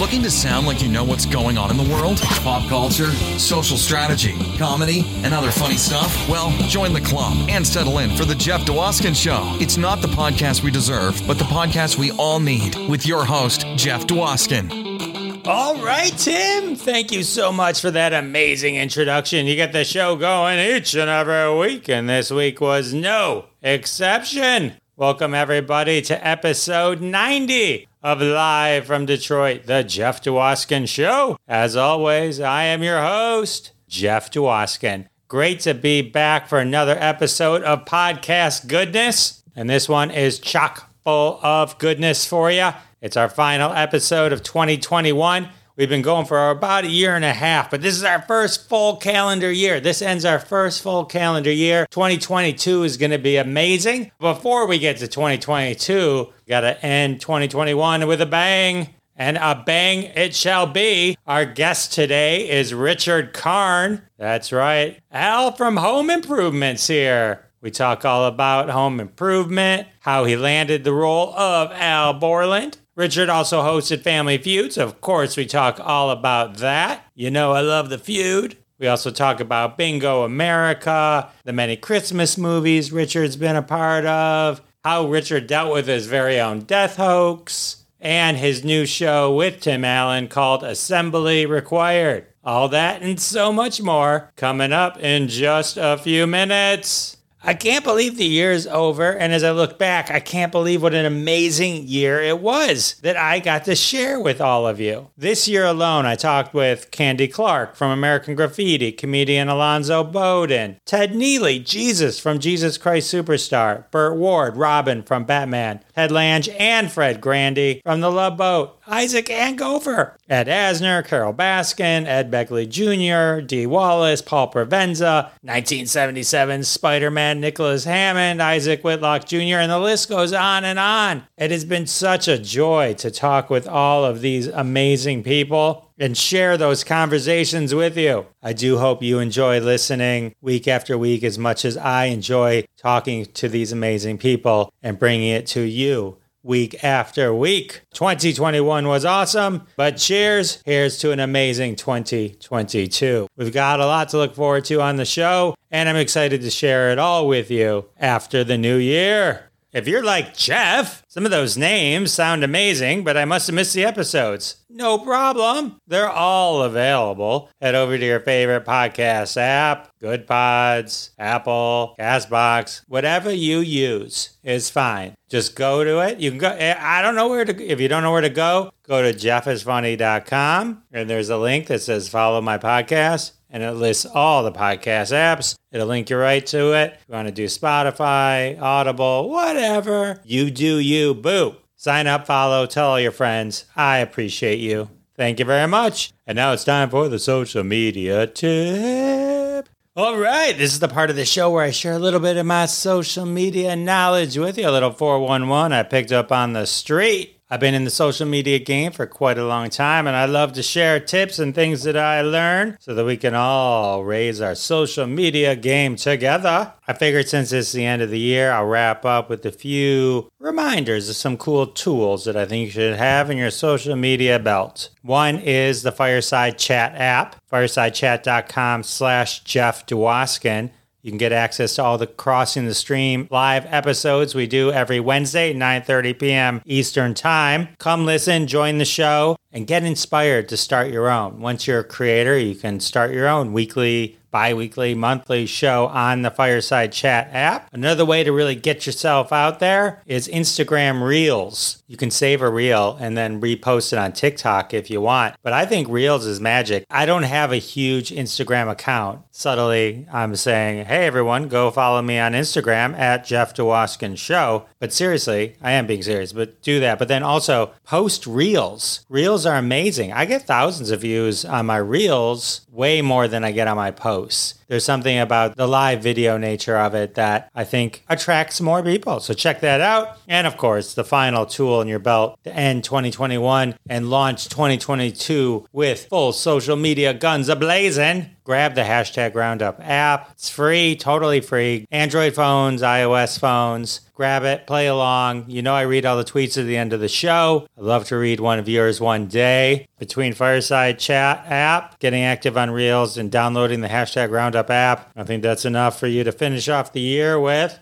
Looking to sound like you know what's going on in the world? Pop culture, social strategy, comedy, and other funny stuff? Well, join the club and settle in for The Jeff Dwoskin Show. It's not the podcast we deserve, but the podcast we all need with your host, Jeff Dwoskin. All right, Tim. Thank you so much for that amazing introduction. You get the show going each and every week, and this week was no exception. Welcome, everybody, to episode 90 of Live from Detroit, the Jeff Dwoskin Show. As always, I am your host, Jeff Dwoskin. Great to be back for another episode of Podcast Goodness. And this one is chock full of goodness for you. It's our final episode of 2021. We've been going for about a year and a half, but this is our first full calendar year. This ends our first full calendar year. 2022 is going to be amazing. Before we get to 2022, we got to end 2021 with a bang. And a bang it shall be. Our guest today is Richard Karn. That's right. Al from Home Improvements here. We talk all about home improvement, how he landed the role of Al Borland, Richard also hosted Family Feuds. Of course, we talk all about that. You know, I love the feud. We also talk about Bingo America, the many Christmas movies Richard's been a part of, how Richard dealt with his very own death hoax, and his new show with Tim Allen called Assembly Required. All that and so much more coming up in just a few minutes. I can't believe the year is over. And as I look back, I can't believe what an amazing year it was that I got to share with all of you. This year alone, I talked with Candy Clark from American Graffiti, comedian Alonzo Bodden, Ted Neeley, Jesus from Jesus Christ Superstar, Burt Ward, Robin from Batman, Ted Lange and Fred Grandy from The Love Boat, Isaac and Gopher, Ed Asner, Carole Baskin, Ed Begley Jr., Dee Wallace, Paul Provenza, 1977 Spider Man Nicholas Hammond, Isiah Whitlock Jr., and the list goes on and on. It has been such a joy to talk with all of these amazing people and share those conversations with you. I do hope you enjoy listening week after week as much as I enjoy talking to these amazing people and bringing it to you week after week. 2021 was awesome, but cheers. Here's to an amazing 2022. We've got a lot to look forward to on the show, and I'm excited to share it all with you after the new year. If you're like Jeff, some of those names sound amazing, but I must have missed the episodes. No problem. They're all available. Head over to your favorite podcast app, Goodpods, Apple, Castbox, whatever you use is fine. Just go to it. You can go. eh, I don't know where to. If you don't know where to go, go to jeffisfunny.com and there's a link that says follow my podcast and it lists all the podcast apps. It'll link you right to it. If you want to do Spotify, Audible, whatever, you do you, boo. Sign up, follow, tell all your friends. I appreciate you. Thank you very much. And now it's time for the social media tip. All right, this is the part of the show where I share a little bit of my social media knowledge with you. A little 411 I picked up on the street. I've been in the social media game for quite a long time, and I love to share tips and things that I learn so that we can all raise our social media game together. I figured since it's the end of the year, I'll wrap up with a few reminders of some cool tools that I think you should have in your social media belt. One is the Fireside Chat app, firesidechat.com slash Jeff Dwoskin. You can get access to all the Crossing the Stream live episodes we do every Wednesday, 9:30 p.m. Eastern Time. Come listen, join the show, and get inspired to start your own. Once you're a creator, you can start your own weekly, bi-weekly, monthly show on the Fireside Chat app. Another way to really get yourself out there is Instagram Reels. You can save a reel and then repost it on TikTok if you want. But I think Reels is magic. I don't have a huge Instagram account. Subtly, I'm saying, hey everyone, go follow me on Instagram at Jeff Dwoskin Show. But seriously, I am being serious, but do that. But then also post Reels. Reels are amazing. I get thousands of views on my Reels, way more than I get on my posts. There's something about the live video nature of it that I think attracts more people. So check that out. And of course, the final tool in your belt to end 2021 and launch 2022 with full social media guns ablazing. Grab the hashtag Roundup app. It's free, totally free. Android phones, iOS phones. Grab it, play along. You know, I read all the tweets at the end of the show. I'd love to read one of yours one day. Between Fireside Chat app, getting active on Reels, and downloading the hashtag Roundup app, I think that's enough for you to finish off the year with.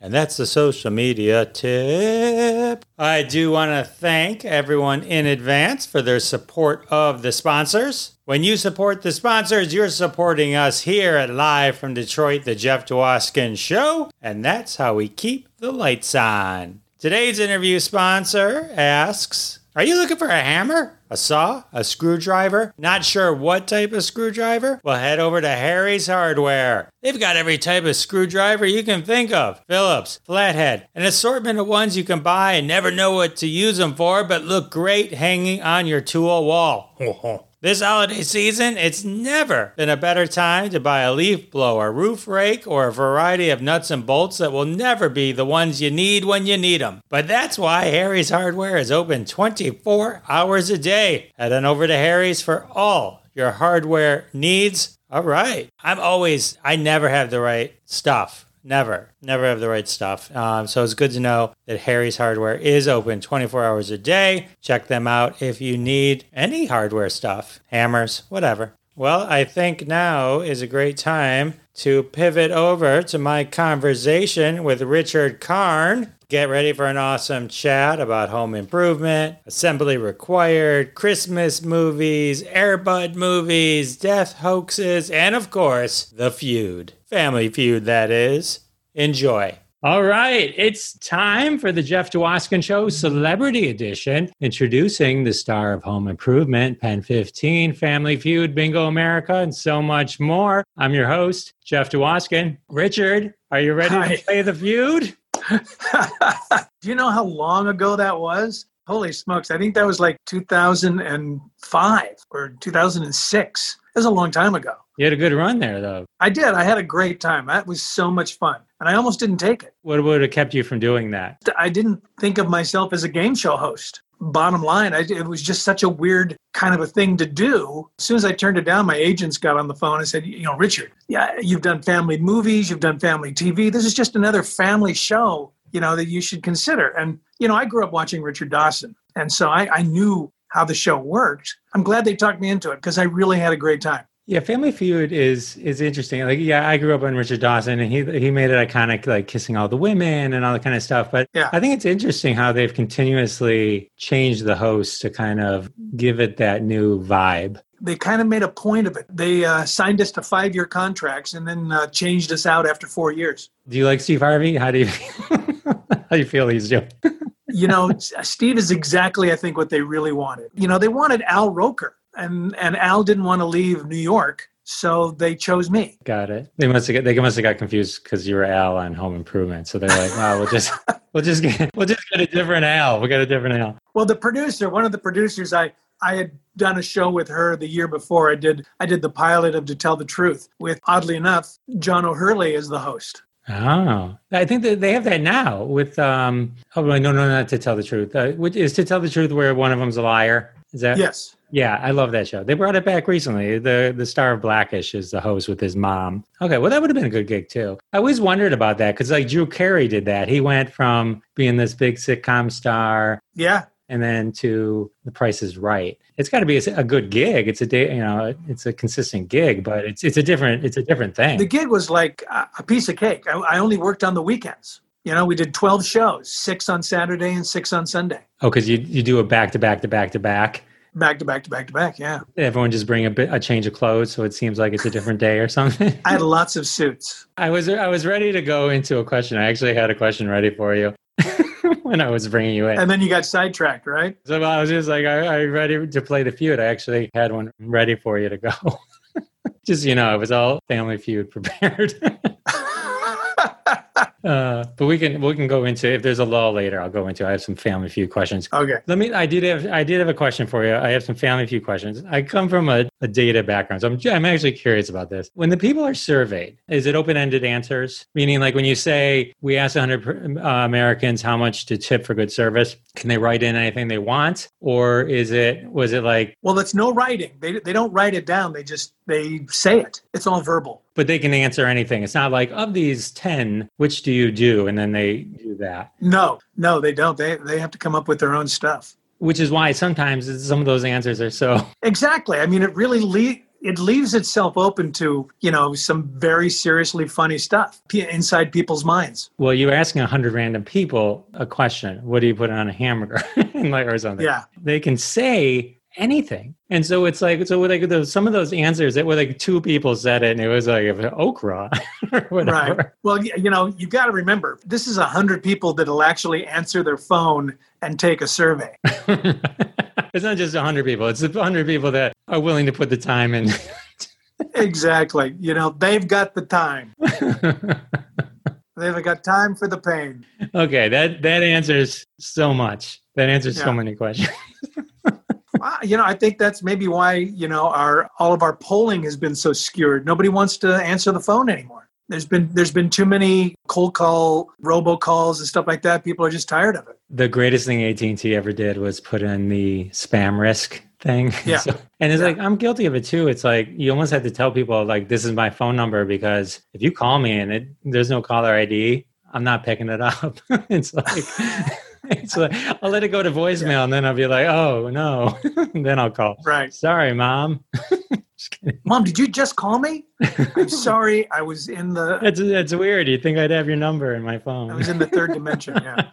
And that's the social media tip. I do want to thank everyone in advance for their support of the sponsors. When you support the sponsors, you're supporting us here at Live from Detroit, the Jeff Dwoskin Show, and that's how we keep the lights on. Today's interview sponsor asks Are you looking for a hammer? A saw? A screwdriver? Not sure what type of screwdriver? Well, head over to Harry's Hardware. They've got every type of screwdriver you can think of Phillips, flathead, an assortment of ones you can buy and never know what to use them for, but look great hanging on your tool wall. This holiday season, it's never been a better time to buy a leaf blower, roof rake, or a variety of nuts and bolts that will never be the ones you need when you need them. But that's why Harry's Hardware is open 24 hours a day. Head on over to Harry's for all your hardware needs. All right. I'm always, I never have the right stuff. Never, never have the right stuff. Um, so it's good to know that Harry's Hardware is open 24 hours a day. Check them out if you need any hardware stuff, hammers, whatever. Well, I think now is a great time to pivot over to my conversation with Richard Karn. Get ready for an awesome chat about home improvement, assembly required, Christmas movies, Airbud movies, death hoaxes, and of course, The Feud. Family Feud, that is. Enjoy. All right, it's time for the Jeff Dwoskin Show Celebrity Edition, introducing the star of Home Improvement, Pen 15, Family Feud, Bingo America, and so much more. I'm your host, Jeff Dwoskin. Richard, are you ready Hi. to play the feud? Do you know how long ago that was? Holy smokes. I think that was like 2005 or 2006. It was a long time ago. You had a good run there, though. I did. I had a great time. That was so much fun. And I almost didn't take it. What would have kept you from doing that? I didn't think of myself as a game show host. Bottom line, I, it was just such a weird kind of a thing to do. As soon as I turned it down, my agents got on the phone and said, You know, Richard, yeah, you've done family movies, you've done family TV. This is just another family show, you know, that you should consider. And, you know, I grew up watching Richard Dawson. And so I, I knew how the show worked. I'm glad they talked me into it because I really had a great time. Yeah, Family Feud is is interesting. Like, yeah, I grew up on Richard Dawson, and he he made it iconic, like kissing all the women and all that kind of stuff. But Yeah. I think it's interesting how they've continuously changed the host to kind of give it that new vibe. They kind of made a point of it. They uh, signed us to five year contracts and then uh, changed us out after four years. Do you like Steve Harvey? How do you how you feel these, doing? you know, Steve is exactly, I think, what they really wanted. You know, they wanted Al Roker, and and Al didn't want to leave New York, so they chose me. Got it. They must have got, they must have got confused because you were Al on Home Improvement. So they're like, wow, we'll just we'll just get we'll just get a different Al. We'll get a different Al. Well, the producer, one of the producers, I I had done a show with her the year before. I did I did the pilot of To Tell the Truth with, oddly enough, John O'Hurley as the host. Oh, I think that they have that now with um. Oh no, no, not to tell the truth. Uh, which is to tell the truth where one of them's a liar. Is that? Yes. Yeah, I love that show. They brought it back recently. The the star of Blackish is the host with his mom. Okay, well that would have been a good gig too. I always wondered about that because like Drew Carey did that. He went from being this big sitcom star Yeah. And then to The Price is Right. It's got to be a, a good gig. It's a day, you know, it's a consistent gig, but it's it's a different it's a different thing. The gig was like a a piece of cake. I, I only worked on the weekends. You know, we did 12 shows, six on Saturday and six on Sunday. oh, because you you do a back to back to back to back. Back to back to back to back. Yeah. Everyone just bring a bit a change of clothes, so it seems like it's a different day or something. I had lots of suits. I was I was ready to go into a question. I actually had a question ready for you when I was bringing you in. And then you got sidetracked, right? So I was just like, are, are you ready to play the feud? I actually had one ready for you to go. just you know, it was all Family Feud prepared. Uh, but we can we can go into if there's a lull later. I'll go into. I have some family feud questions. Okay. Let me. I did have I did have a question for you. I have some family feud questions. I come from a, a data background, so I'm I'm actually curious about this. When the people are surveyed, is it open ended answers? Meaning, like when you say we asked 100 uh, Americans how much to tip for good service, can they write in anything they want, or is it was it like? Well, it's no writing. They they don't write it down. They just they say it. It's all verbal. But they can answer anything. It's not like of these ten, which do you do, and then they do that. No, no, they don't. They they have to come up with their own stuff. Which is why sometimes some of those answers are so. Exactly. I mean, it really le- it leaves itself open to you know some very seriously funny stuff inside people's minds. Well, you're asking a hundred random people a question. What do you put on a hamburger, like or something? Yeah. They can say anything, and so it's like so like those, some of those answers that were like two people said it, and it was like okra. Right. Well, you know, you got to remember, this is a hundred people that'll actually answer their phone and take a survey. it's not just a hundred people; it's a hundred people that are willing to put the time in. exactly. You know, they've got the time. They've got time for the pain. okay, that that answers so much. That answers so many questions. Uh, You know, I think that's maybe why you know our all of our polling has been so skewed. Nobody wants to answer the phone anymore. There's been there's been too many cold call, robocalls, and stuff like that. People are just tired of it. the greatest thing AT&T ever did was put in the spam risk thing. Yeah. So- and it's Yeah. like I'm guilty of it too. It's like you almost have to tell people like this is my phone number because if you call me and it there's no caller ID, I'm not picking it up. it's like like I'll let it go to voicemail and then I'll be like, "Oh, no." then I'll call. Right. Sorry, mom. Mom, did you just call me? I'm sorry. I was in the It's it's weird. You think I'd have your number in my phone? I was in the third dimension. Yeah.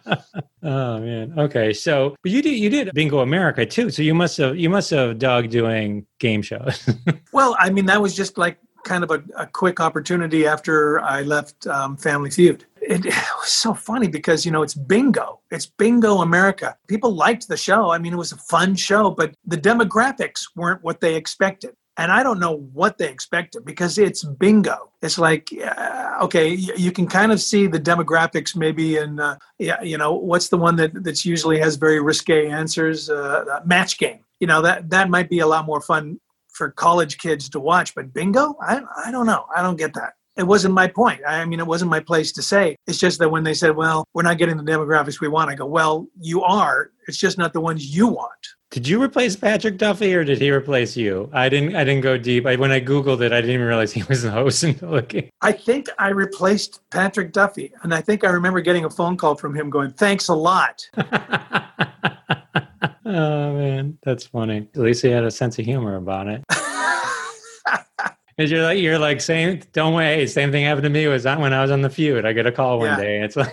Oh man. Okay. So, but you did you did Bingo America too. So you must have you must have dog doing game shows. Well, I mean, that was just like kind of a, a quick opportunity after I left um, Family Feud. It, it was so funny because, you know, it's bingo. It's Bingo America. People liked the show. I mean, it was a fun show, but the demographics weren't what they expected. And I don't know what they expected because it's bingo. It's like, uh, okay, you, can kind of see the demographics maybe in, uh, yeah, you know, what's the one that that's usually has very risque answers? Uh, match game. You know, that, that might be a lot more fun for college kids to watch. But bingo, I, I don't know. I don't get that. It wasn't my point. I mean, it wasn't my place to say. It's just that when they said, well, we're not getting the demographics we want, I go, well, you are. It's just not the ones you want. did you replace Patrick Duffy or did he replace you? I didn't I didn't go deep. I, when I googled it, I didn't even realize he was the host until looking. I think I replaced Patrick Duffy. And I think I remember getting a phone call from him going, thanks a lot. oh man, that's funny. At least he had a sense of humor about it. Because you're like you're like same don't wait. Same thing happened to me was that when I was on the feud. I get a call one Yeah. day. It's like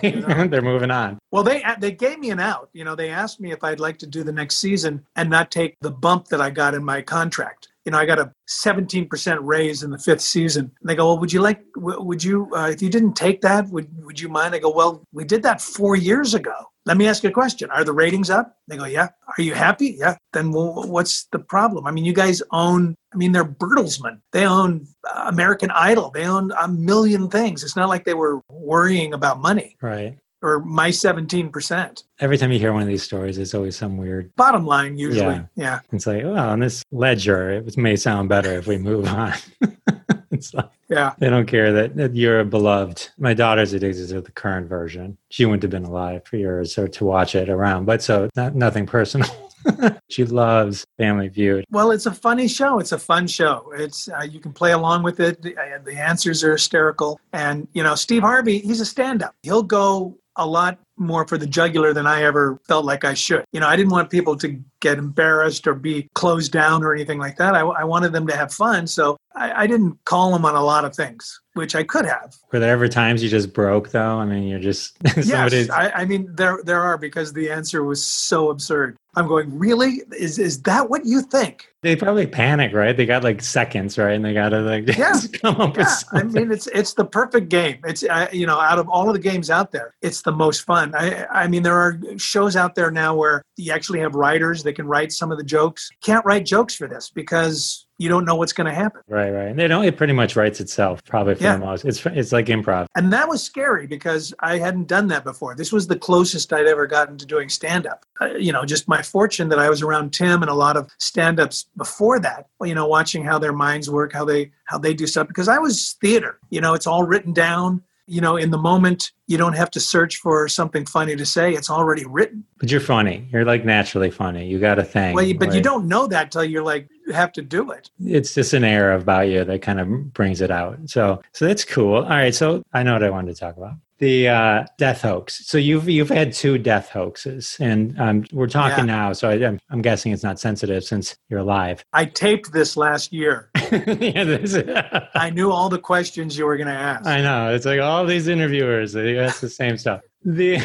they're moving on. Well, they they gave me an out. You know, they asked me if I'd like to do the next season and not take the bump that I got in my contract. You know, I got a 17% raise in the fifth season. And they go, well, would you like, would you, uh, if you didn't take that, would, would you mind? I go, well, we did that four years ago. Let me ask you a question. Are the ratings up? They go, yeah. Are you happy? Yeah. Then well, what's the problem? I mean, you guys own, I mean, they're Bertelsmann. They own uh, American Idol. They own a million things. It's not like they were worrying about money Right. or my 17%. Every time you hear one of these stories, it's always some weird. Bottom line, usually. Yeah. Yeah. It's like, well, on this ledger, it may sound better if we move on. it's like Yeah. they don't care that, that you're beloved. My daughter's addicted to the current version. She wouldn't have been alive for years or to watch it around, but so not, nothing personal. she loves Family Feud. Well, it's a funny show. It's a fun show. It's uh, you can play along with it. The, uh, the answers are hysterical, and you know Steve Harvey. He's a stand-up. He'll go a lot more for the jugular than I ever felt like I should. You know, I didn't want people to get embarrassed or be closed down or anything like that. I, I wanted them to have fun, so I, I didn't call them on a lot of things, which I could have. Were there ever times you just broke though? I mean, you're just Yes, I, I mean there there are because the answer was so absurd. I'm going, really? Is is that what you think? they probably panic, right? They got like seconds, right? And they got to like Yeah. come up with Yeah, I mean it's it's the perfect game. It's uh, you know out of all of the games out there, it's the most fun. I I mean there are shows out there now where you actually have writers that can write some of the jokes. Can't write jokes for this because you don't know what's going to happen. Right, right. And they don't. It pretty much writes itself, probably Yeah. most. It's it's like improv. And that was scary because I hadn't done that before. This was the closest I'd ever gotten to doing stand up. Uh, you know, just my fortune that I was around Tim and a lot of stand ups before that, you know, watching how their minds work, how they how they do stuff because I was theater. You know, it's all written down. You know, in the moment, you don't have to search for something funny to say. It's already written. But you're funny. You're like naturally funny. You got a thing. Well, but you don't know that till you're like you have to do it. It's just an air about you that kind of brings it out. So so that's cool. All right. So I know what I wanted to talk about. The uh, death hoax. So you've you've had two death hoaxes, and um, we're talking now. So I, I'm, I'm guessing it's not sensitive since you're alive. I taped this last year. yeah, this I knew all the questions you were going to ask. I know. It's like all these interviewers, they ask the same stuff. The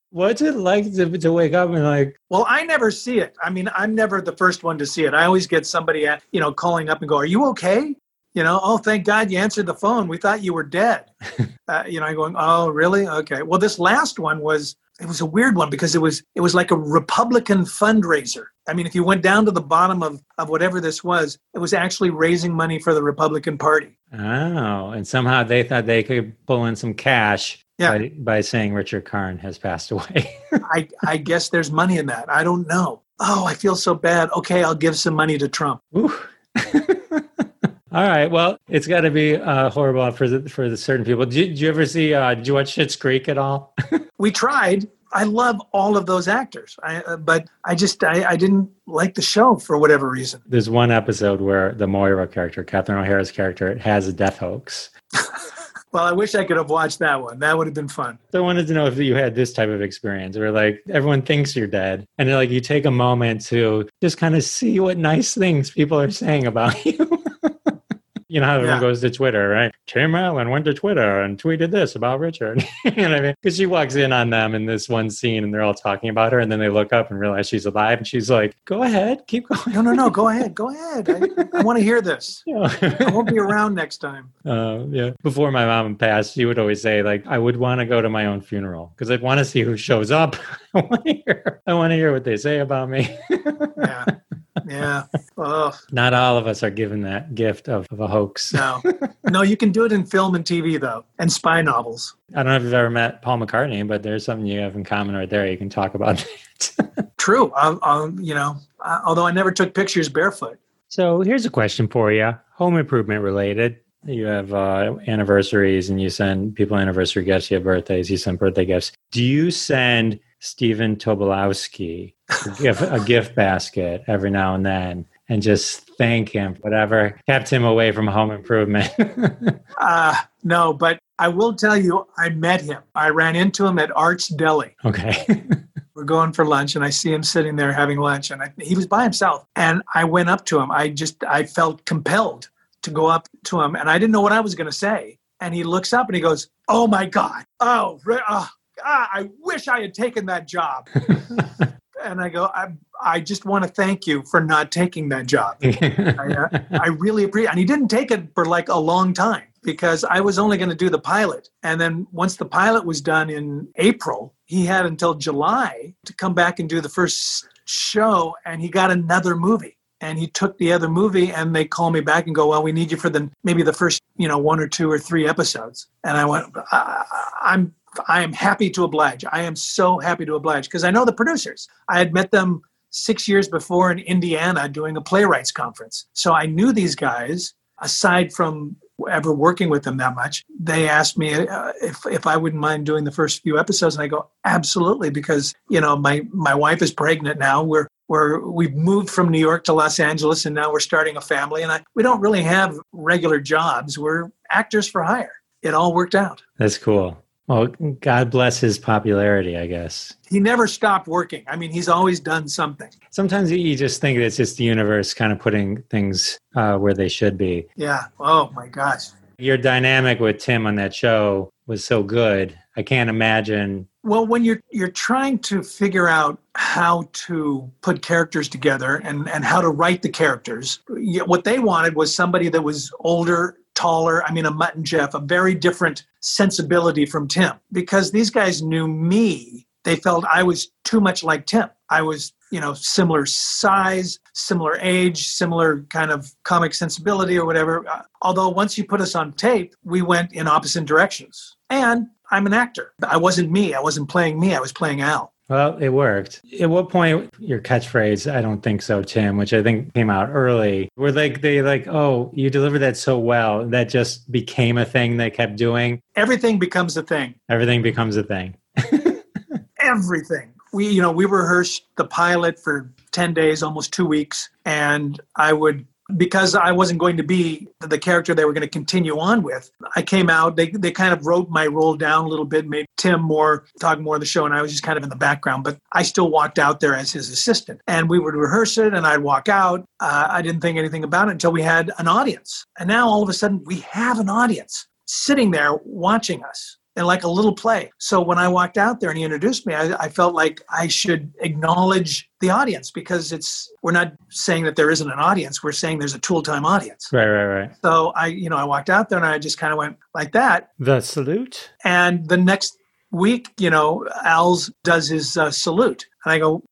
what's it like to, to wake up and like, Well, I never see it. I mean, I'm never the first one to see it. I always get somebody, at, you know, calling up and go, "Are you okay?" You know, "Oh, thank God you answered the phone. We thought you were dead." uh, you know, I'm going, "Oh, really? Okay." Well, this last one was it was a weird one because it was it was like a Republican fundraiser. I mean, if you went down to the bottom of of whatever this was, it was actually raising money for the Republican Party. oh, and somehow they thought they could pull in some cash Yeah. by, by saying Richard Karn has passed away. I I guess there's money in that. I don't know. Oh, I feel so bad. Okay, I'll give some money to Trump. All right. Well, it's got to be uh, horrible for the, for the certain people. Did you, did you ever see? Uh, did you watch Schitt's Creek at all? we tried. I love all of those actors, I, uh, but I just I, I didn't like the show for whatever reason. There's one episode where the Moira character, Catherine O'Hara's character, has a death hoax. Well, I wish I could have watched that one. That would have been fun. So I wanted to know if you had this type of experience where like everyone thinks you're dead and like you take a moment to just kind of see what nice things people are saying about you. You know how everyone Yeah. goes to Twitter, right? Tim Allen went to Twitter and tweeted this about Richard. you know what I mean? Because she walks in on them in this one scene and they're all talking about her and then they look up and realize she's alive and she's like, go ahead, keep going. No, no, no. Go ahead. Go ahead. I, I want to hear this. I won't be around next time. Uh, yeah. Before my mom passed, she would always say, like, I would want to go to my own funeral because I'd want to see who shows up. I want to hear. I want to hear what they say about me. Yeah. Yeah. Oh, Not all of us are given that gift of, of a hoax. no. No, you can do it in film and TV, though, and spy novels. I don't know if you've ever met Paul McCartney, but there's something you have in common right there. You can talk about that. True. I'll, I'll, you know, uh, although I never took pictures barefoot. so here's a question for you home improvement related. You have uh, anniversaries and you send people anniversary gifts. You have birthdays, you send birthday gifts. Do you send Stephen Tobolowsky a gift, a gift basket every now and then and just thank him whatever kept him away from home improvement? Uh, no, but I will tell you, I met him. I ran into him at Arts Deli. okay. we're going for lunch and I see him sitting there having lunch and I, he was by himself and I went up to him. I just I felt compelled to go up to him and I didn't know what I was going to say. And he looks up and he goes, "Oh my God! Oh, re- ah, I wish I had taken that job." and I go, "I I just want to thank you for not taking that job. I, uh, I really appreciate." And he didn't take it for like a long time because I was only going to do the pilot. And then once the pilot was done in April, he had until July to come back and do the first show, and he got another movie. And he took the other movie, and they call me back and go, "Well, we need you for the maybe the first, you know, one or two or three episodes." And I went, I, "I'm I am happy to oblige. I am so happy to oblige because I know the producers. I had met them six years before in Indiana doing a playwrights conference. So I knew these guys, aside from ever working with them that much. They asked me uh, if, if I wouldn't mind doing the first few episodes. And I go, absolutely, because, you know, my, my wife is pregnant now. We're, we're, we've moved from New York to Los Angeles and now we're starting a family. And I, we don't really have regular jobs. We're actors for hire. It all worked out. That's cool. Well, God bless his popularity, I guess. He never stopped working. I mean, he's always done something. Sometimes you just think it's just the universe kind of putting things uh, where they should be. Yeah. Oh my gosh. Your dynamic with Tim on that show was so good. I can't imagine. Well, when you're you're trying to figure out how to put characters together and and how to write the characters, what they wanted was somebody that was older, taller. I mean, a Mutt and Jeff, a very different sensibility from Tim, because these guys knew me they felt I was too much like Tim. I was, you know, similar size, similar age, similar kind of comic sensibility or whatever. Uh, although once you put us on tape, we went in opposite directions. And I'm an actor. I wasn't me. I wasn't playing me. I was playing Al. Well, it worked. At what point your catchphrase, I don't think so, Tim, which I think came out early, were like they like, oh, you delivered that so well that just became a thing they kept doing. Everything becomes a thing. Everything becomes a thing. Everything. We, you know, we rehearsed the pilot for 10 days, almost two weeks, and I would because I wasn't going to be the character they were going to continue on with, I came out. They they kind of wrote my role down a little bit, made Tim more talk more of the show, and I was just kind of in the background. But I still walked out there as his assistant, and we would rehearse it, and I'd walk out. Uh, I didn't think anything about it until we had an audience, and now all of a sudden we have an audience sitting there watching us and like a little play. So when I walked out there and he introduced me, I, I, felt like I should acknowledge the audience because it's we're not saying that there isn't an audience. We're saying there's a tool time audience. Right, right, right. So I, you know, I walked out there and I just kind of went like that. The salute. And the next week, you know, Al's does his uh, salute, and I go.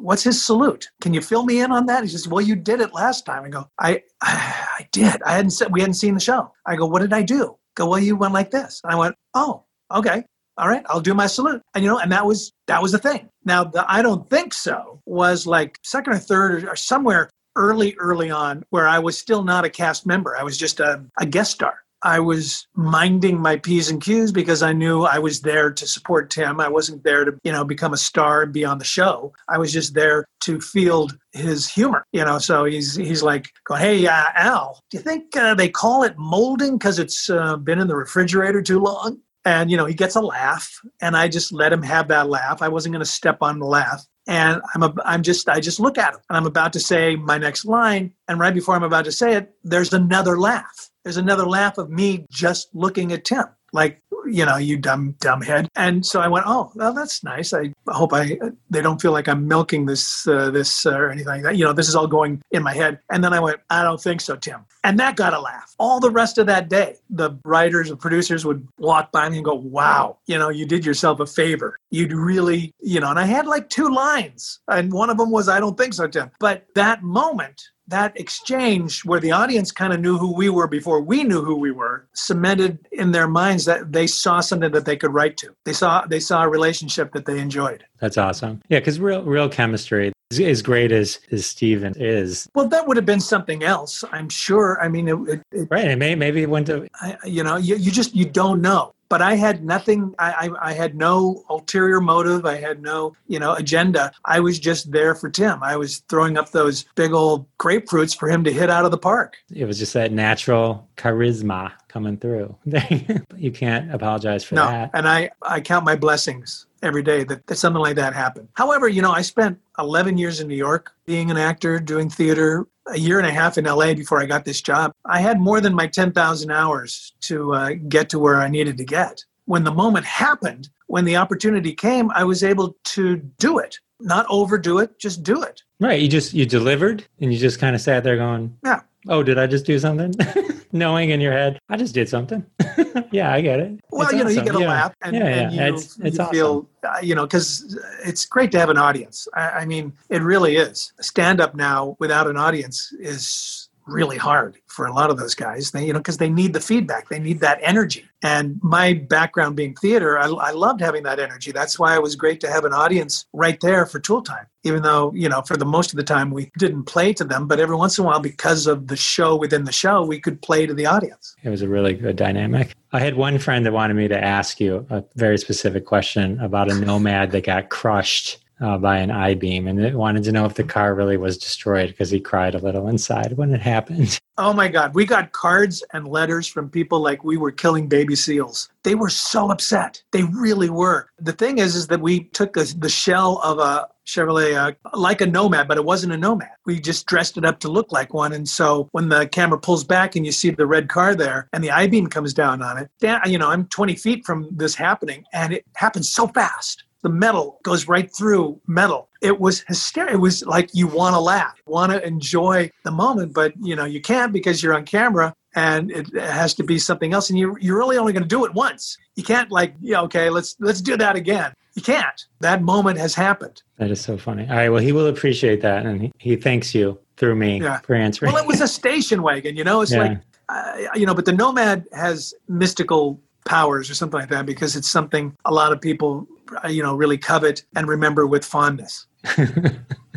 What's his salute? Can you fill me in on that? He says, "Well, you did it last time." I go, "I, I, I did. I hadn't. Said, we hadn't seen the show." I go, "What did I do?" Go, well, you went like this. And I went, oh, okay. All right, I'll do my salute. And you know, and that was that was the thing. Now the I don't think so was like second or third or, somewhere early, early on where I was still not a cast member. I was just a, a guest star. I was minding my P's and Q's because I knew I was there to support Tim. I wasn't there to, you know, become a star and be on the show. I was just there to field his humor, you know. So he's he's like, going, "Hey, uh, Al, do you think uh, they call it molding because it's uh, been in the refrigerator too long?" And you know, he gets a laugh, and I just let him have that laugh. I wasn't going to step on the laugh and I'm a, I'm just I just look at him and I'm about to say my next line and right before I'm about to say it there's another laugh there's another laugh of me just looking at Tim, like, you know, you dumb, dumb head. And so I went, oh, well, that's nice. I hope I, they don't feel like I'm milking this, uh, this, uh, or anything like that. You know, this is all going in my head. And then I went, I don't think so, Tim. And that got a laugh. All the rest of that day, the writers and producers would walk by me and go, wow, you know, you did yourself a favor. You'd really, you know, and I had like two lines. And one of them was, I don't think so, Tim. But that moment, that exchange where the audience kind of knew who we were before we knew who we were cemented in their minds that they saw something that they could write to they saw they saw a relationship that they enjoyed that's awesome yeah because real real chemistry as great as as Steven is. Well, that would have been something else, I'm sure. I mean, it, it, it right. And may, maybe it went to. I, you know, you, you just you don't know but I had nothing. I, I, I, had no ulterior motive. I had no, you know, agenda. I was just there for Tim. I was throwing up those big old grapefruits for him to hit out of the park. It was just that natural charisma coming through. you can't apologize for no, that. And I, I count my blessings every day that, that something like that happened. However, you know, I spent 11 years in New York being an actor, doing theater, a year and a half in LA before I got this job. I had more than my 10,000 hours to uh, get to where I needed to get. When the moment happened, when the opportunity came, I was able to do it. Not overdo it, just do it. Right. You just you delivered and you just kind of sat there going, Yeah. Oh, did I just do something? Knowing in your head, I just did something. yeah, I get it. Well, it's you know, awesome. you get a yeah. laugh and, yeah, and you, it's, it's you awesome. feel, uh, you know, because it's great to have an audience. I, I mean, it really is. Stand up now without an audience is really hard for a lot of those guys they you know because they need the feedback they need that energy and my background being theater I, I, loved having that energy. That's why it was great to have an audience right there for tool time even though you know for the most of the time we didn't play to them. But every once in a while because of the show within the show we could play to the audience. It was a really good dynamic. I had one friend that wanted me to ask you a very specific question about a nomad that got crushed uh, by an I beam, and it wanted to know if the car really was destroyed because he cried a little inside when it happened. Oh my God, we got cards and letters from people like we were killing baby seals. They were so upset. They really were. The thing is, is that we took a, the shell of a Chevrolet uh, like a Nomad, but it wasn't a Nomad. We just dressed it up to look like one. And so when the camera pulls back and you see the red car there and the I beam comes down on it, you know, I'm 20 feet from this happening and it happens so fast the metal goes right through metal. It was hysterical. It was like you want to laugh, want to enjoy the moment, but you know you can't because you're on camera and it has to be something else and you, you're really only going to do it once you can't like yeah okay let's let's do that again You can't. That moment has happened. That is so funny. All right. Well, he will appreciate that. And he, he thanks you through me Yeah. for answering. Well, it was a station wagon, you know. It's Yeah. like, uh, you know, but the Nomad has mystical powers or something like that because it's something a lot of people, you know, really covet and remember with fondness.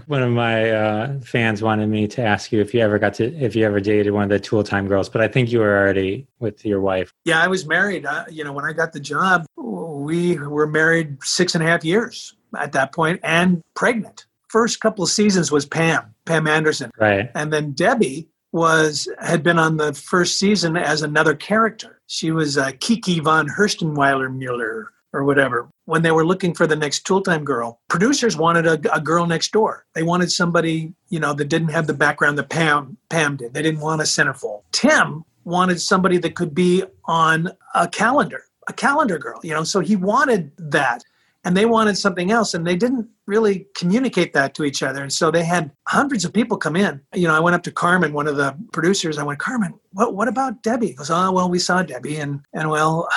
one of my uh, fans wanted me to ask you if you ever got to if you ever dated one of the Tool Time girls, but I think you were already with your wife. Yeah, I was married. Uh, you know, when I got the job, we were married six and a half years at that point and pregnant. First couple of seasons was Pam, Pam Anderson. Right. And then Debbie was had been on the first season as another character. She was uh, Kiki von Herstenweiler Mueller or whatever. When they were looking for the next Tool Time girl, producers wanted a, a girl next door. They wanted somebody, you know, that didn't have the background that Pam Pam did. They didn't want a centerfold. Tim wanted somebody that could be on a calendar, a calendar girl, you know. So he wanted that and they wanted something else and they didn't really communicate that to each other and so they had hundreds of people come in you know i went up to carmen one of the producers i went carmen what, what about debbie he goes oh well we saw debbie and and well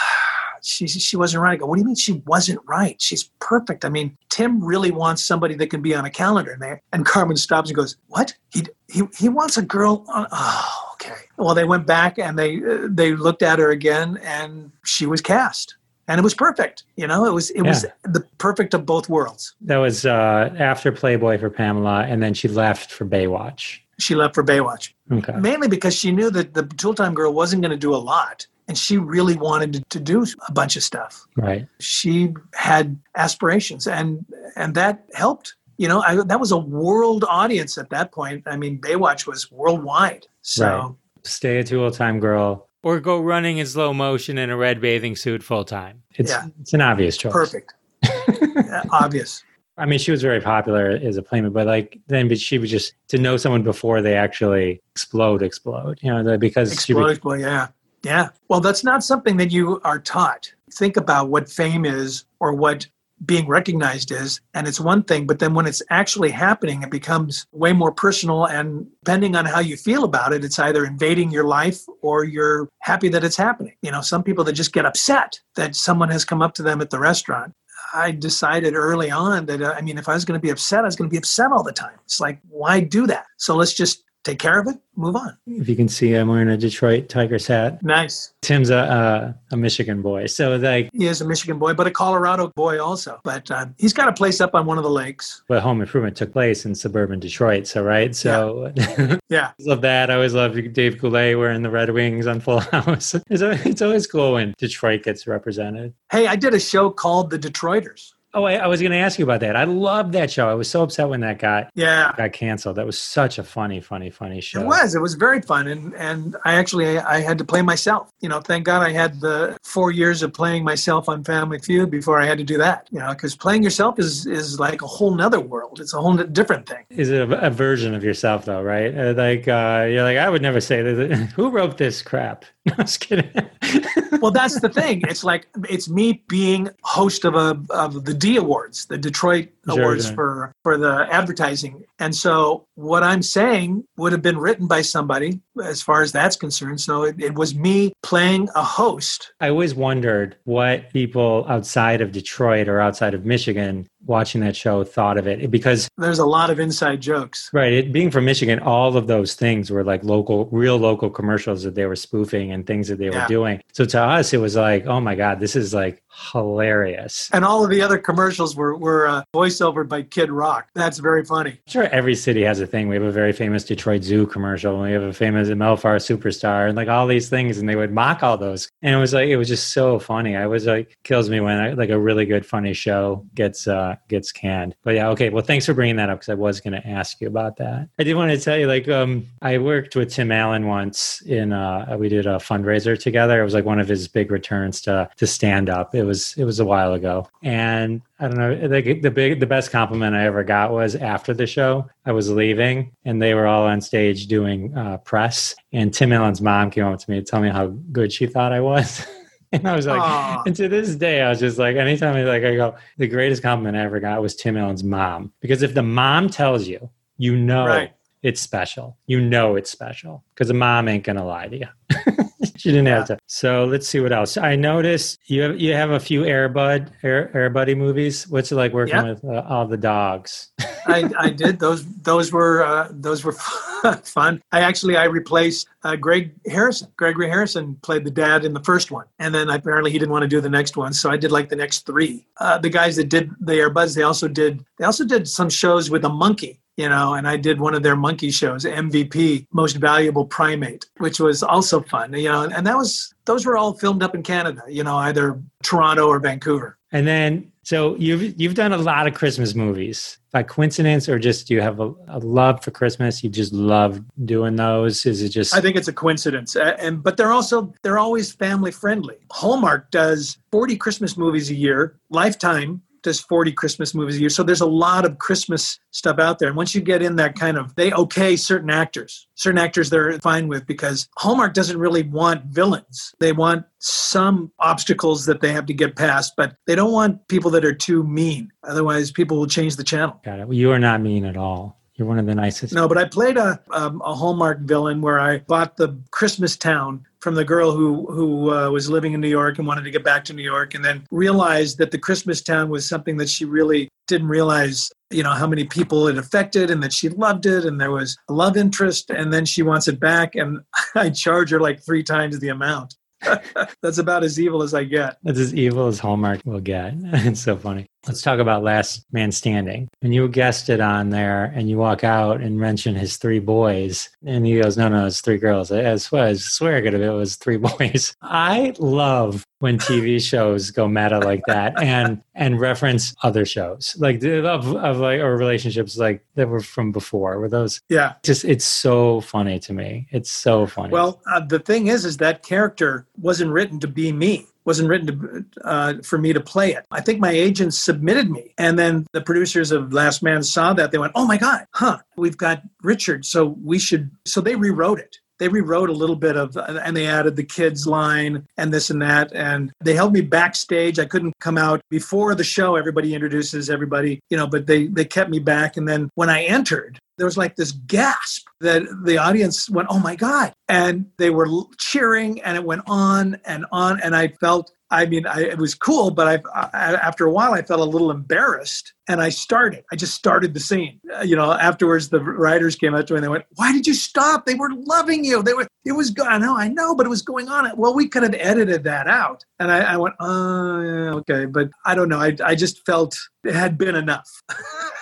she she wasn't right. I go what do you mean she wasn't right? She's perfect. I mean tim really wants somebody that can be on a calendar and, they, and carmen stops and goes what? He he, he wants a girl on oh okay. Well they went back and they uh, they looked at her again and she was cast. And it was perfect. You know, it was it was the perfect of both worlds. That was uh, after Playboy for Pamela, and then she left for Baywatch. She left for Baywatch. Okay. mainly because she knew that the Tool Time Girl wasn't going to do a lot, and she really wanted to, to do a bunch of stuff. Right. She had aspirations, and and that helped. You know, I, that was a world audience at that point. I mean, Baywatch was worldwide. So Right. Stay a Tool Time girl. Or go running in slow motion in a red bathing suit full time. It's Yeah. it's an obvious choice. perfect, Yeah, obvious. I mean, she was very popular as a playmate, but like then, but she was just to know someone before they actually explode, explode. You know, the, because she Explode, was, explode, yeah. Yeah. Well, that's not something that you are taught. Think about what fame is or what being recognized is, and it's one thing, but then when it's actually happening, it becomes way more personal. And depending on how you feel about it, it's either invading your life or you're happy that it's happening. You know, some people that just get upset that someone has come up to them at the restaurant. I decided early on that, uh, I mean, if I was going to be upset, I was going to be upset all the time. It's like, why do that? So let's just take care of it, move on. if you can see, I'm wearing a Detroit Tigers hat. Nice. Tim's a a, a Michigan boy, so like, He is a Michigan boy, but a Colorado boy also. But uh, he's got a place up on one of the lakes. but Home Improvement took place in suburban Detroit, so right, so. Yeah. Love that. I always love Dave Coulier wearing the Red Wings on Full House. It's always, it's always cool when Detroit gets represented. Hey, I did a show called The Detroiters. Oh, I, I was going to ask you about that. I loved that show. I was so upset when that got Yeah. got canceled. That was such a funny, funny, funny show. It was. It was very fun, and and I actually I had to play myself. You know, thank God I had the four years of playing myself on Family Feud before I had to do that. You know, because playing yourself is is like a whole nother world. It's a whole different thing. Is it a, a version of yourself though, right? Uh, like uh, you're like, I would never say that. Who wrote this crap? No, I was kidding. Well, that's the thing. It's like it's me being host of a of the D Awards, the Detroit Sure, Awards sure. for for the advertising. And so what I'm saying would have been written by somebody as far as that's concerned. So it, it was me playing a host. I always wondered what people outside of Detroit or outside of Michigan watching that show thought of it because There's a lot of inside jokes. Right. It, being from Michigan, all of those things were like local, real local commercials that they were spoofing and things that they were doing. So to us, it was like, oh my God, this is like hilarious. And all of the other commercials were were uh, voiceover by Kid Rock. That's very funny. I'm sure every city has a thing. We have a very famous Detroit Zoo commercial, and we have a famous Mel Farr superstar, and like all these things, and they would mock all those. And it was like it was just so funny. I was like, kills me when I, like a really good funny show gets uh gets canned. But yeah, okay. Well, thanks for bringing that up because I was going to ask you about that. I did want to tell you, like, um, I worked with Tim Allen once in uh, we did a fundraiser together. It was like one of his big returns to to stand up. It was it was a while ago, and I don't know. Like the big, the best compliment I ever got was after the show. I was leaving, and they were all on stage doing uh, press. And Tim Allen's mom came up to me to tell me how good she thought I was. and I was like, Aw. and to this day, I was just like, anytime I like, I go, the greatest compliment I ever got was Tim Allen's mom. Because if the mom tells you, you know Right. It's special. You know it's special because the mom ain't gonna lie to you. she didn't have to. So let's see what else. I noticed you have you have a few Airbud Air, Air Buddy movies. What's it like working Yeah. with uh, all the dogs? I, I did those. Those were uh, those were fun. I actually I replaced uh, Greg Harrison. Gregory Harrison played the dad in the first one, and then apparently he didn't want to do the next one, so I did like the next three. Uh, the guys that did the Airbuds, they also did they also did some shows with a monkey. You know, and I did one of their monkey shows, MVP, Most Valuable Primate, which was also fun. You know, and that was those were all filmed up in Canada. You know, either Toronto or Vancouver. And then, so you've you've done a lot of Christmas movies by coincidence, or just do you have a, a love for Christmas? You just love doing those? Is it just? I think it's a coincidence, and but they're also they're always family friendly. Hallmark does 40 Christmas movies a year. Lifetime does 40 Christmas movies a year. So there's a lot of Christmas stuff out there. And once you get in that kind of, they okay certain actors, certain actors they're fine with because Hallmark doesn't really want villains. They want some obstacles that they have to get past, but they don't want people that are too mean. Otherwise, people will change the channel. Got it. Well, you are not mean at all. You're one of the nicest. No, but I played a um, a Hallmark villain where I bought the Christmas town from the girl who who uh, was living in New York and wanted to get back to New York, and then realized that the Christmas town was something that she really didn't realize. You know how many people it affected, and that she loved it, and there was a love interest, and then she wants it back, and I charge her like three times the amount. That's about as evil as I get. That's as evil as Hallmark will get. it's so funny. Let's talk about Last Man Standing. When you guessed it on there and you walk out and mention his three boys, and he goes, No, no, it's three girls. I swear, I swear it it was three boys. I love when TV shows go meta like that and and reference other shows like the- of, of like or relationships like that were from before were those Yeah. just it's so funny to me it's so funny Well, uh, the thing is, is that character wasn't written to be me. Wasn't written to, uh, for me to play it. I think my agent submitted me, and then the producers of Last Man saw that. They went, "Oh my God, huh? We've got Richard, so we should." So they rewrote it. They rewrote a little bit of, and they added the kids line and this and that, and they held me backstage. I couldn't come out before the show. Everybody introduces everybody, you know, but they they kept me back. And then when I entered, there was like this gasp that the audience went, "Oh my god!" and they were cheering, and it went on and on, and I felt. I mean, I, it was cool, but I, I, after a while, I felt a little embarrassed, and I started. I just started the scene. Uh, you know, afterwards, the writers came up to me and they went, "Why did you stop? They were loving you. They were. It was. go- I know, I know, but it was going on. Well, we could have edited that out." And I, I went, "Oh, yeah, okay," but I don't know. I, I just felt it had been enough.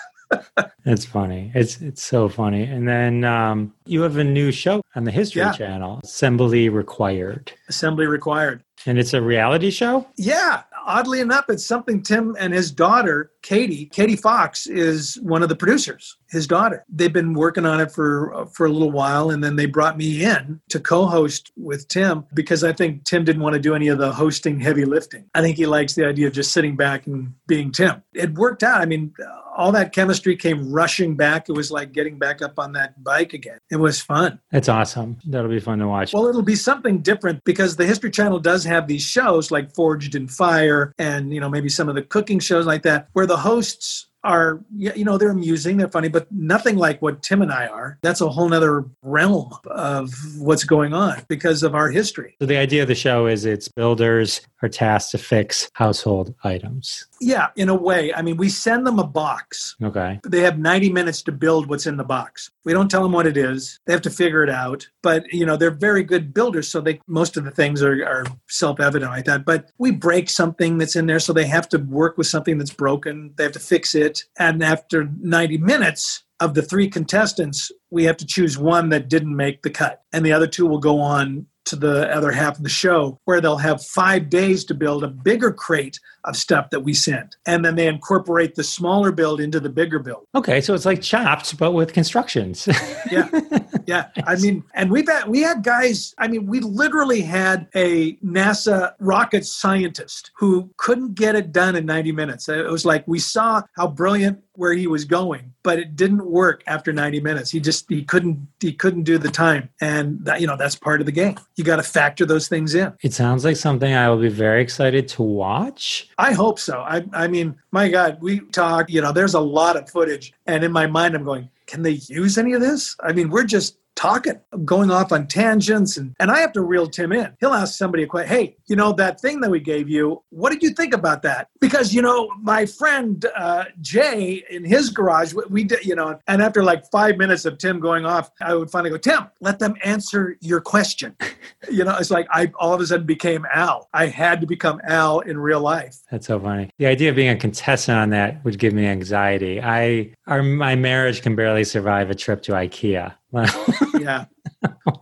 It's funny. It's it's so funny. And then um, you have a new show on the History Yeah. Channel, Assembly Required, Assembly required. and it's a reality show. Yeah, oddly enough, it's something Tim and his daughter, Katie, Katie Fox, is one of the producers. His daughter. They've been working on it for for a little while, and then they brought me in to co-host with Tim because I think Tim didn't want to do any of the hosting heavy lifting. I think he likes the idea of just sitting back and being Tim. It worked out. I mean, all that chemistry came rushing back. It was like getting back up on that bike again. It was fun. That's awesome. That'll be fun to watch. Well, it'll be something different because the History Channel does have these shows like Forged in Fire and, you know, maybe some of the cooking shows like that where the hosts are, you know, they're amusing, they're funny, but nothing like what Tim and I are. That's a whole nother realm of what's going on because of our history. So the idea of the show is it's builders are tasked to fix household items. Yeah, in a way. I mean, we send them a box. Okay. They have 90 minutes to build what's in the box. We don't tell them what it is. They have to figure it out. But, you know, they're very good builders. So they, most of the things are, are self evident like that. But we break something that's in there. So they have to work with something that's broken. They have to fix it. And after 90 minutes, of the three contestants, we have to choose one that didn't make the cut. And the other two will go on to the other half of the show where they'll have five days to build a bigger crate of stuff that we send. And then they incorporate the smaller build into the bigger build. Okay. So it's like chopped, but with constructions. Yeah. Yeah. I mean, and we've had, we had guys, I mean, we literally had a NASA rocket scientist who couldn't get it done in 90 minutes. It was like we saw how brilliant where he was going, but it didn't work after 90 minutes. He just, he couldn't, he couldn't do the time. And that, you know, that's part of the game. You got to factor those things in. it sounds like something I will be very excited to watch. I hope so. I, I mean, my God, we talk, you know, there's a lot of footage. And in my mind, I'm going, can they use any of this? I mean, we're just talking, going off on tangents, and, and I have to reel Tim in. He'll ask somebody a question, hey, you know, that thing that we gave you, what did you think about that? Because, you know, my friend uh, Jay in his garage, we did, you know, and after like five minutes of Tim going off, I would finally go, Tim, let them answer your question. you know, it's like I all of a sudden became Al. I had to become Al in real life. That's so funny. The idea of being a contestant on that would give me anxiety. I, our, my marriage can barely survive a trip to IKEA. yeah.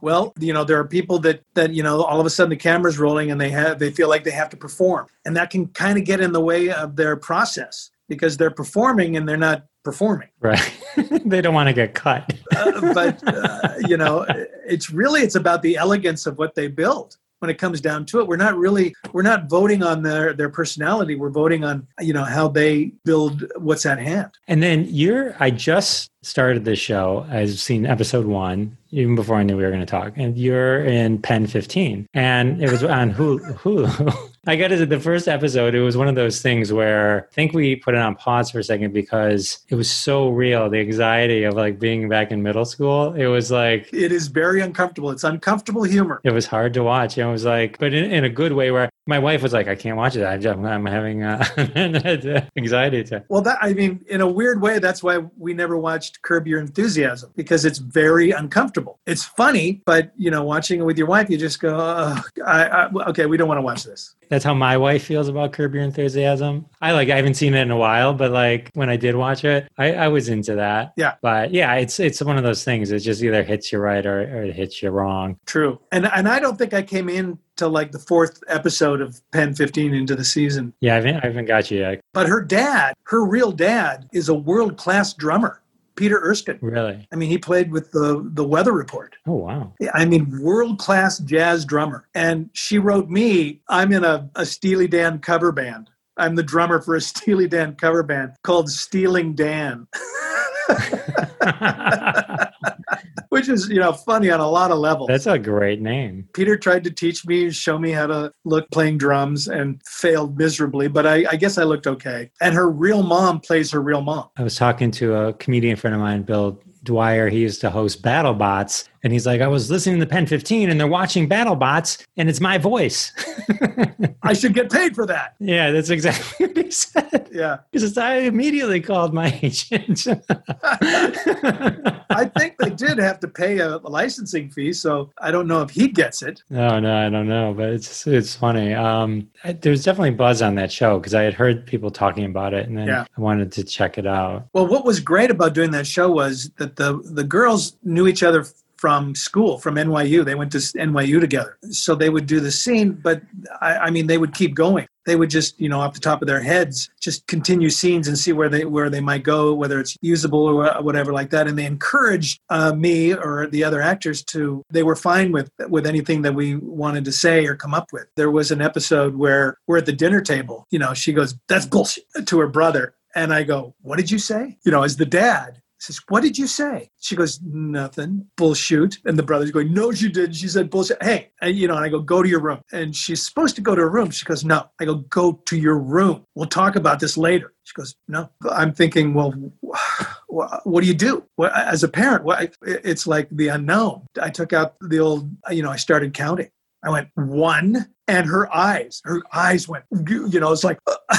Well, you know, there are people that that you know all of a sudden the camera's rolling and they have they feel like they have to perform, and that can kind of get in the way of their process because they're performing and they're not performing. Right. they don't want to get cut. uh, but uh, you know, it's really it's about the elegance of what they build when it comes down to it. We're not really we're not voting on their their personality. We're voting on you know how they build what's at hand. And then you're i just started this show. I've seen episode one even before i knew we were going to talk. And you're in pen 15 and it was on hulu, hulu I got it the first episode. It was one of those things where I think we put it on pause for a second because it was so real. The anxiety of like being back in middle school. It was like it is very uncomfortable. It's uncomfortable humor. It was hard to watch. And it was like, but in, in a good way where my wife was like, I can't watch it. I'm, I'm having uh, anxiety attack. Well, that I mean, in a weird way, that's why we never watched Curb Your Enthusiasm because it's very uncomfortable. It's funny, but you know, watching it with your wife, you just go, oh, I, I, okay, we don't want to watch this. That's how my wife feels about Curb Your Enthusiasm. I like I haven't seen it in a while, but like when I did watch it, I, I was into that. Yeah. But yeah, it's it's one of those things. It just either hits you right or, or it hits you wrong. True. And and I don't think I came in to like the fourth episode of Pen 15 into the season. Yeah, I haven't, I haven't got you yet. But her dad, her real dad, is a world class drummer. Peter Erskine. Really? I mean, he played with the the Weather Report. Oh wow! I mean, world class jazz drummer. And she wrote me. I'm in a, a Steely Dan cover band. I'm the drummer for a Steely Dan cover band called Stealing Dan. which is you know funny on a lot of levels. That's a great name. Peter tried to teach me, show me how to look playing drums, and failed miserably. But I, I guess I looked okay. And her real mom plays her real mom. I was talking to a comedian friend of mine, Bill Dwyer, he used to host BattleBots, and he's like, I was listening to Pen 15 and they're watching BattleBots, and it's my voice. I should get paid for that. Yeah, that's exactly what he said. Yeah. Because I immediately called my agent. I think they did have to pay a, licensing fee, so I don't know if he gets it. No, no, I don't know, but it's it's funny. Um, there's definitely buzz on that show because I had heard people talking about it, and then yeah. I wanted to check it out. Well, what was great about doing that show was that the the girls knew each other from school, from NYU. They went to NYU together. So they would do the scene, but I, I, mean, they would keep going. They would just, you know, off the top of their heads, just continue scenes and see where they where they might go, whether it's usable or whatever like that. And they encouraged uh, me or the other actors to. They were fine with with anything that we wanted to say or come up with. There was an episode where we're at the dinner table. You know, she goes, "That's bullshit" to her brother, and I go, "What did you say?" You know, as the dad, says, What did you say? She goes, Nothing. Bullshit. And the brother's going, No, she didn't. She said, Bullshit. Hey, and, you know, and I go, Go to your room. And she's supposed to go to her room. She goes, No. I go, Go to your room. We'll talk about this later. She goes, No. I'm thinking, Well, what do you do as a parent? It's like the unknown. I took out the old, you know, I started counting. I went one, and her eyes, her eyes went, you know, it's like,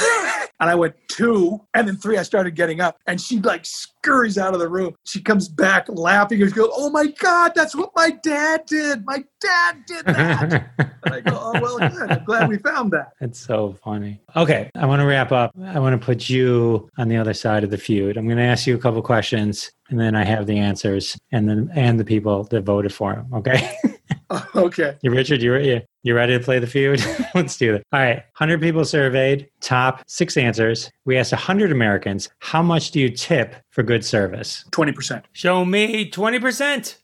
and I went two, and then three. I started getting up, and she like scurries out of the room. She comes back laughing and she goes, "Oh my god, that's what my dad did. My dad did that." and I go, "Oh well, good. I'm glad we found that." It's so funny. Okay, I want to wrap up. I want to put you on the other side of the feud. I'm going to ask you a couple questions, and then I have the answers, and then and the people that voted for him. Okay. okay. You, Richard, you, you, you ready to play the feud? Let's do it. All right. 100 people surveyed, top six answers. We asked 100 Americans, how much do you tip for good service? 20%. Show me 20%.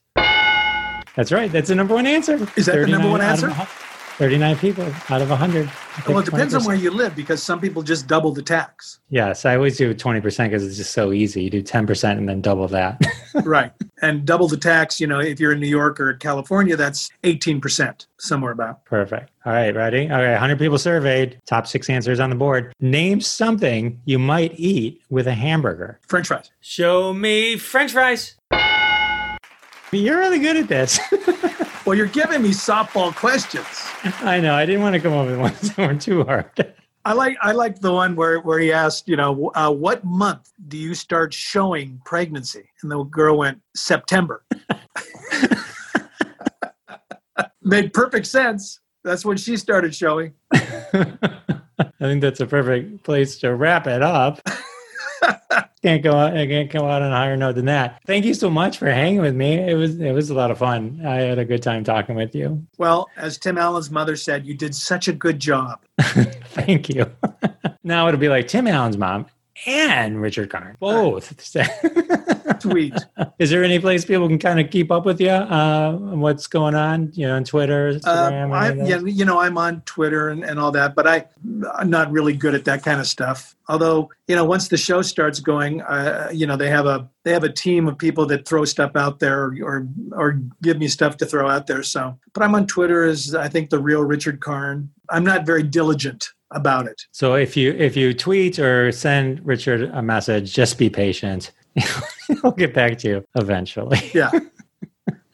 That's right. That's the number one answer. Is that the number one answer? 39 people out of 100. Well, it depends 20%. on where you live because some people just double the tax. Yes, I always do 20% because it's just so easy. You do 10% and then double that. right. And double the tax, you know, if you're in New York or California, that's 18%, somewhere about. Perfect. All right, ready? All right, 100 people surveyed, top six answers on the board. Name something you might eat with a hamburger. French fries. Show me French fries. You're really good at this. Well, you're giving me softball questions. I know. I didn't want to come up with ones that were too hard. I like I like the one where where he asked, you know, uh, what month do you start showing pregnancy? And the girl went September. Made perfect sense. That's when she started showing. I think that's a perfect place to wrap it up. Can't go out, I can't go out on a higher note than that. Thank you so much for hanging with me. It was it was a lot of fun. I had a good time talking with you. Well, as Tim Allen's mother said, you did such a good job. Thank you. now it'll be like Tim Allen's mom and Richard Karn. Both. Sweet. Is there any place people can kind of keep up with you? Uh, what's going on? You know, on Twitter, Instagram. Uh, I, yeah, you know, I'm on Twitter and, and all that, but I, I'm not really good at that kind of stuff. Although, you know, once the show starts going, uh, you know, they have a they have a team of people that throw stuff out there or, or or give me stuff to throw out there. So, but I'm on Twitter as I think the real Richard Karn. I'm not very diligent about it. So if you if you tweet or send Richard a message, just be patient. He'll get back to you eventually. Yeah.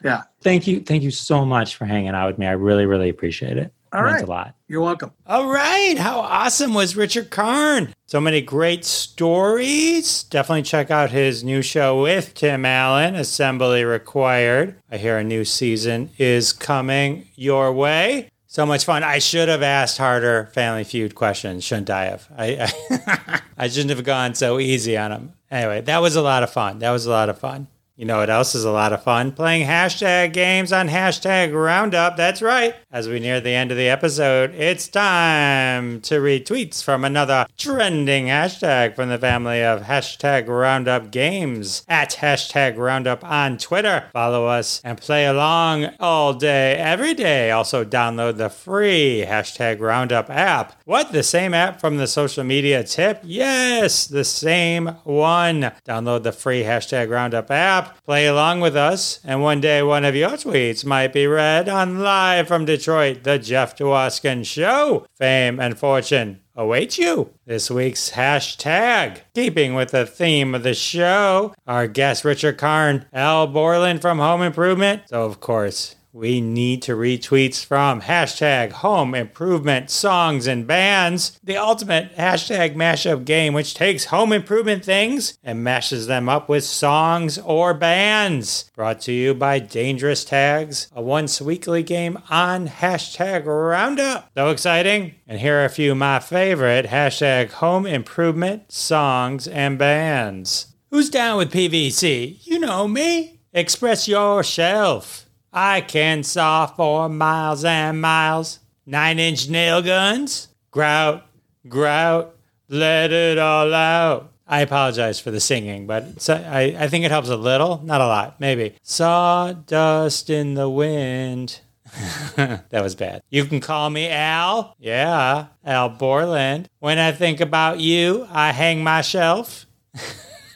Yeah. Thank you. Thank you so much for hanging out with me. I really, really appreciate it. All it meant right. a lot. You're welcome. All right. How awesome was Richard Karn? So many great stories. Definitely check out his new show with Tim Allen, Assembly Required. I hear a new season is coming your way. So much fun. I should have asked harder Family Feud questions, shouldn't I have? I, I, I shouldn't have gone so easy on him. Anyway, that was a lot of fun. That was a lot of fun. You know what else is a lot of fun? Playing hashtag games on hashtag roundup. That's right. As we near the end of the episode, it's time to read tweets from another trending hashtag from the family of hashtag roundup games at hashtag roundup on Twitter. Follow us and play along all day, every day. Also, download the free hashtag roundup app. What? The same app from the social media tip? Yes, the same one. Download the free hashtag roundup app play along with us, and one day one of your tweets might be read on Live from Detroit, The Jeff Dwoskin Show. Fame and fortune await you. This week's hashtag, keeping with the theme of the show, our guest Richard Karn, Al Borland from Home Improvement. So, of course, we need to retweets from hashtag home improvement songs and bands, the ultimate hashtag mashup game, which takes home improvement things and mashes them up with songs or bands. Brought to you by Dangerous Tags, a once weekly game on hashtag roundup. So exciting! And here are a few of my favorite hashtag home improvement songs and bands. Who's down with PVC? You know me. Express yourself. I can saw for miles and miles. Nine inch nail guns. Grout, grout, let it all out. I apologize for the singing, but I, I think it helps a little, not a lot, maybe. Sawdust in the wind. that was bad. You can call me Al. Yeah, Al Borland. When I think about you, I hang my shelf.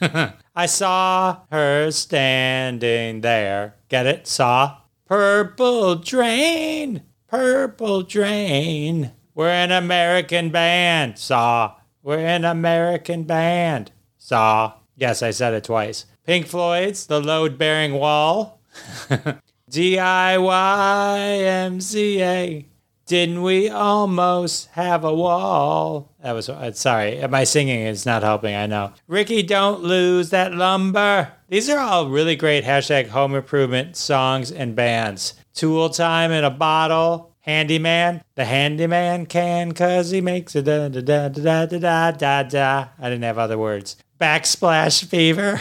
I saw her standing there. Get it? Saw? Purple Drain. Purple Drain. We're an American band. Saw. We're an American band. Saw. Yes, I said it twice. Pink Floyd's The Load Bearing Wall. DIYMCA. Didn't we almost have a wall? That was uh, sorry. My singing is not helping. I know. Ricky, don't lose that lumber. These are all really great hashtag home improvement songs and bands. Tool time in a bottle. Handyman, the handyman can cause he makes a da da da da da da da da. I didn't have other words. Backsplash fever.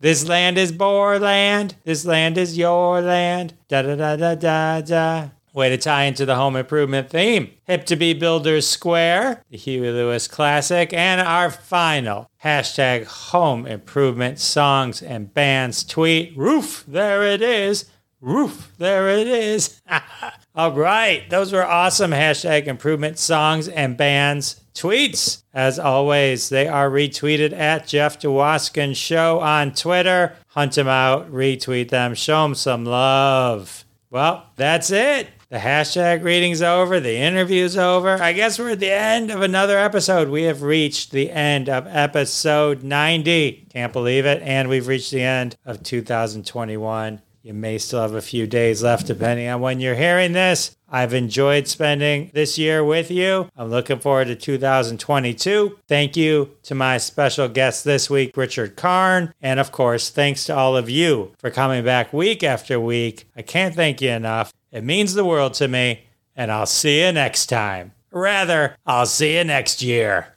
This land is Boer land. This land is your land. Da da da da da da. Way to tie into the home improvement theme. Hip to be Builders Square, the Huey Lewis classic, and our final hashtag home improvement songs and bands tweet. Roof, there it is. Roof, there it is. All right, those were awesome hashtag improvement songs and bands tweets. As always, they are retweeted at Jeff Dwoskin Show on Twitter. Hunt them out, retweet them, show them some love. Well, that's it. The hashtag reading's over. The interview's over. I guess we're at the end of another episode. We have reached the end of episode 90. Can't believe it. And we've reached the end of 2021. You may still have a few days left, depending on when you're hearing this. I've enjoyed spending this year with you. I'm looking forward to 2022. Thank you to my special guest this week, Richard Karn. And of course, thanks to all of you for coming back week after week. I can't thank you enough. It means the world to me. And I'll see you next time. Rather, I'll see you next year.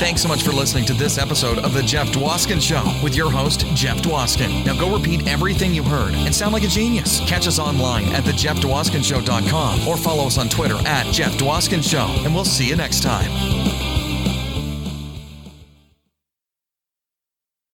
Thanks so much for listening to this episode of The Jeff Dwoskin Show with your host, Jeff Dwoskin. Now go repeat everything you heard and sound like a genius. Catch us online at thejeffdwoskinshow.com or follow us on Twitter at Jeff Dwoskin Show, and we'll see you next time.